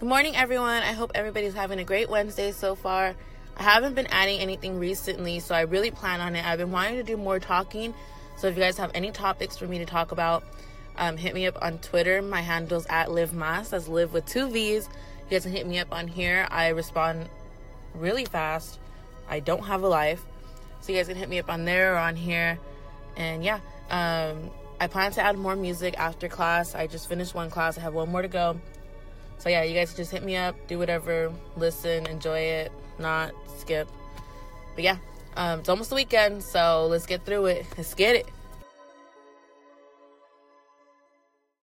Good morning, everyone. I hope everybody's having a great Wednesday so far. I haven't been adding anything recently, so I really plan on it. I've been wanting to do more talking, so if you guys have any topics for me to talk about, um, hit me up on Twitter. My handle's at Live Mas. That's live with two V's. You guys can hit me up on here. I respond really fast. I don't have a life, so you guys can hit me up on there or on here. And yeah, um, I plan to add more music after class. I just finished one class. I have one more to go. So yeah, you guys just hit me up, do whatever, listen, enjoy it, not skip. But yeah, um, it's almost the weekend, so let's get through it. Let's get it.